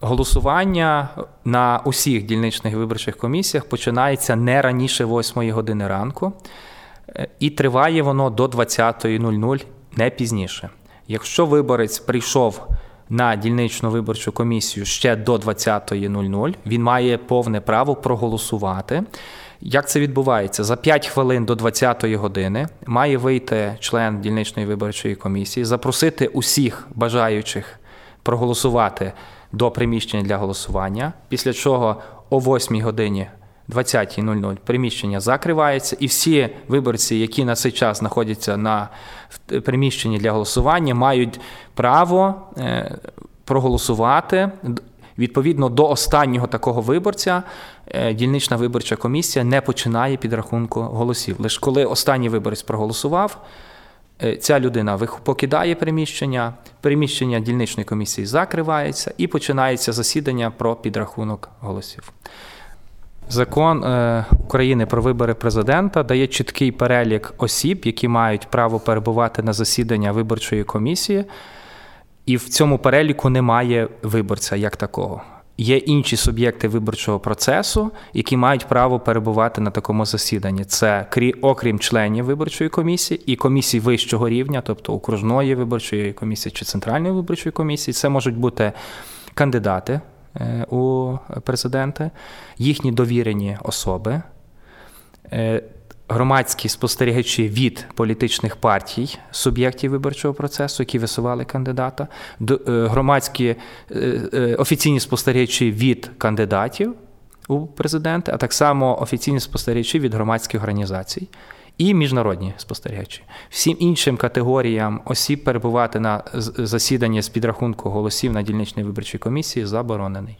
Голосування на усіх дільничних виборчих комісіях починається не раніше 8 години ранку, е, і триває воно до 20.00, не пізніше. Якщо виборець прийшов на дільничну виборчу комісію ще до 20.00, він має повне право проголосувати. Як це відбувається? За 5 хвилин до 20-ї години має вийти член дільничної виборчої комісії, запросити усіх бажаючих проголосувати до приміщення для голосування, після чого о 8 годині 20.00 приміщення закривається, і всі виборці, які на цей час знаходяться на приміщенні для голосування, мають право е, проголосувати. Відповідно до останнього такого виборця, е, дільнична виборча комісія не починає підрахунку голосів. Лише коли останній виборець проголосував, ця людина покидає приміщення, приміщення дільничної комісії закривається і починається засідання про підрахунок голосів. Закон е, України про вибори президента дає чіткий перелік осіб, які мають право перебувати на засідання виборчої комісії, і в цьому переліку немає виборця як такого. Є інші суб'єкти виборчого процесу, які мають право перебувати на такому засіданні. Це окрім членів виборчої комісії і комісії вищого рівня, тобто окружної виборчої комісії чи центральної виборчої комісії. Це можуть бути кандидати. Е, у президенти, їхні довірені особи, е, громадські спостерігачі від політичних партій, суб'єктів виборчого процесу, які висували кандидата, е, громадські офіційні спостерігачі від кандидатів у президенти, а так само офіційні спостерігачі від громадських організацій і міжнародні спостерігачі. Всім іншим категоріям осіб перебувати на засіданні з підрахунку голосів на дільничній виборчій комісії заборонений.